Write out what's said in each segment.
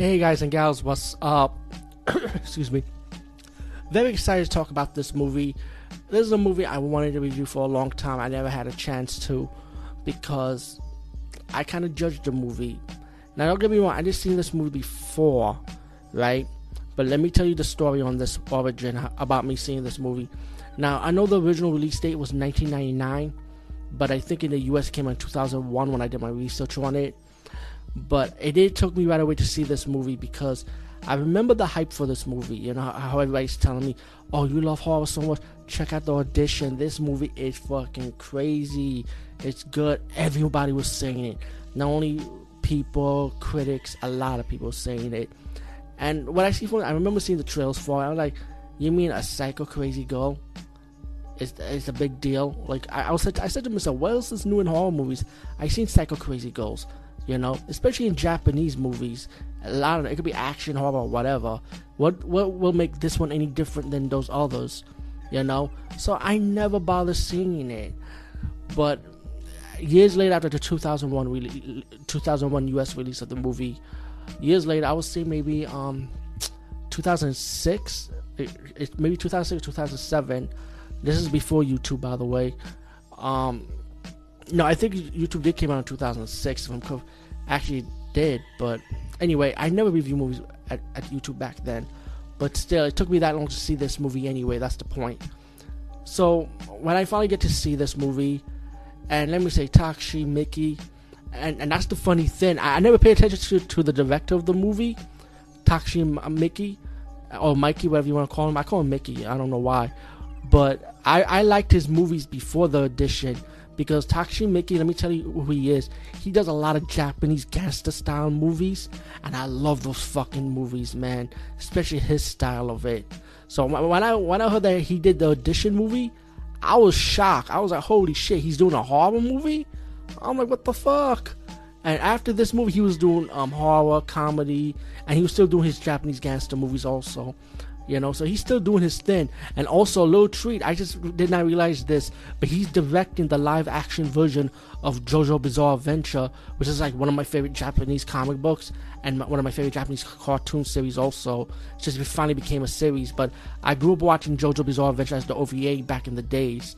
Hey guys and gals, what's up? Excuse me. Very excited to talk about this movie. This is a movie I wanted to review for a long time. I never had a chance to because I kind of judged the movie. Now, don't get me wrong, I just seen this movie before, right? But let me tell you the story on this origin about me seeing this movie. Now, I know the original release date was 1999, but I think in the US came in 2001 when I did my research on it. But it took me right away to see this movie because I remember the hype for this movie. You know how everybody's telling me, "Oh, you love horror so much. Check out the audition. This movie is fucking crazy. It's good." Everybody was saying it. Not only people, critics, a lot of people saying it. And what I see from, I remember seeing the trails for. it. I was like, "You mean a psycho crazy girl?" It's, it's a big deal. Like I, I was, I said to myself, "What else is new in horror movies?" I seen psycho crazy girls you know, especially in Japanese movies. A lot of it could be action, horror, whatever. What what will make this one any different than those others? You know, so I never bother seeing it. But years later, after the 2001 re- 2001 US release of the movie, years later, I would say maybe um 2006, it, it, maybe 2006, 2007. This is before YouTube, by the way. Um, no, I think YouTube did came out in 2006. If I'm actually did, but anyway, I never review movies at, at YouTube back then. But still, it took me that long to see this movie anyway. That's the point. So when I finally get to see this movie, and let me say Takashi Miike, and, and that's the funny thing. I, I never paid attention to, to the director of the movie, Takashi Miike, uh, or Mikey, whatever you want to call him. I call him Mickey. I don't know why, but I, I liked his movies before the audition because Takashi Miike, let me tell you who he is. He does a lot of Japanese gangster style movies, and I love those fucking movies, man. Especially his style of it. So when I when I heard that he did the audition movie, I was shocked. I was like, holy shit, he's doing a horror movie. I'm like, what the fuck? And after this movie, he was doing um, horror, comedy, and he was still doing his Japanese gangster movies also you know so he's still doing his thing. And also a little treat i just did not realize this but he's directing the live action version of jojo bizarre adventure which is like one of my favorite japanese comic books and one of my favorite japanese cartoon series also. It just finally became a series but i grew up watching jojo bizarre adventure as the ova back in the days.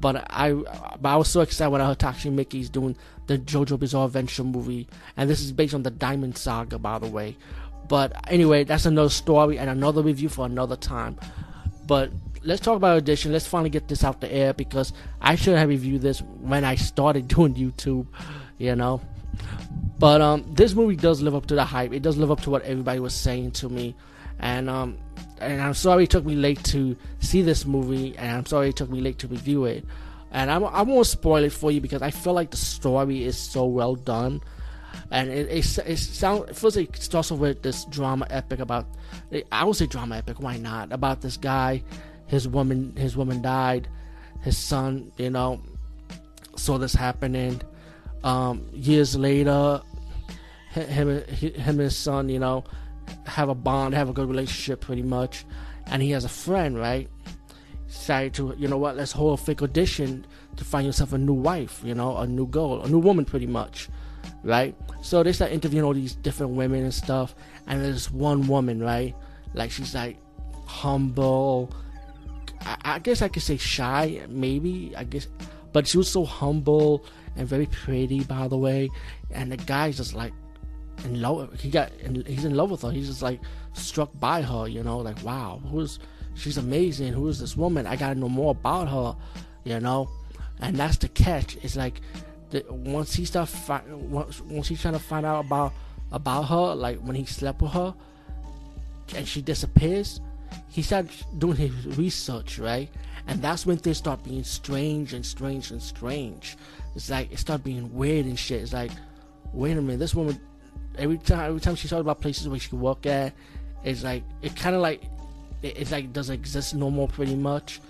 But I, but I was so excited when I heard Takashi Miike's doing the JoJo Bizarre Adventure movie, and this is based on the Diamond Saga, by the way. But anyway, that's another story and another review for another time. But let's talk about audition. Let's finally get this out the air because I should have reviewed this when I started doing YouTube, you know. But um, this movie does live up to the hype. It does live up to what everybody was saying to me, and um, and I'm sorry it took me late to see this movie, and I'm sorry it took me late to review it. And I'm, I won't spoil it for you because I feel like the story is so well done and it it, it sounds first it starts off with this drama epic about I would say drama epic why not? About this guy his woman his woman died his son you know saw this happening. Um, years later him him and his son you know have a bond have a good relationship pretty much. And he has a friend right? Decided to you know what let's hold a fake audition to find yourself a new wife you know a new girl a new woman pretty much right? So they start interviewing all these different women and stuff, and there's one woman, right? Like she's like humble. I, I guess I could say shy, maybe. I guess, but she was so humble and very pretty, by the way. And the guy's just like in love. He got, he's in love with her. He's just like struck by her, you know, like wow, who's she's amazing. Who is this woman? I gotta know more about her, you know. And that's the catch. It's like that once he start once once he's trying to find out about about her, like when he slept with her, and she disappears, he started doing his research, right? And that's when things start being strange and strange and strange. It's like it started being weird and shit. It's like, wait a minute, this woman every time every time she talks about places where she can work at, it's like it kind of like it, it's like doesn't exist no more pretty much.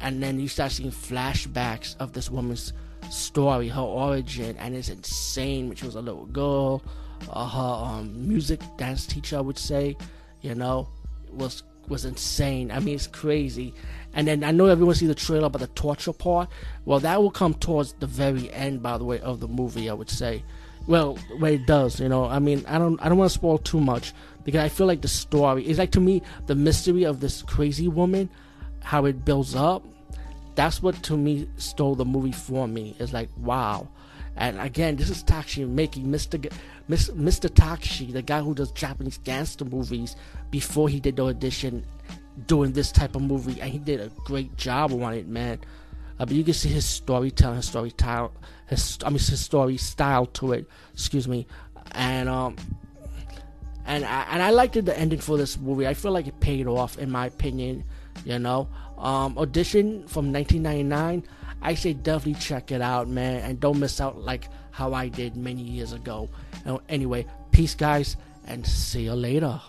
And then you start seeing flashbacks of this woman's story, her origin, and it's insane. When she was a little girl, uh, her um, music dance teacher, I would say, you know, was was insane. I mean, it's crazy. And then I know everyone see the trailer about the torture part. Well, that will come towards the very end, by the way, of the movie. I would say. Well, when it does, you know. I mean, I don't, I don't want to spoil too much because I feel like the story is like to me the mystery of this crazy woman, how it builds up. That's what to me stole the movie for me. It's like wow. And again, this is Takashi Miike Mr. G- Mr. Takashi, the guy who does Japanese gangster movies, before he did the audition, doing this type of movie, and he did a great job on it, man. Uh, but you can see his storytelling, his storytelling, his I mean his story style to it. Excuse me, and um, and I, and I liked the ending for this movie. I feel like it paid off, in my opinion. You know, um, audition from 1999. I say definitely check it out, man, and don't miss out like how I did many years ago. Anyway, peace, guys, and see you later.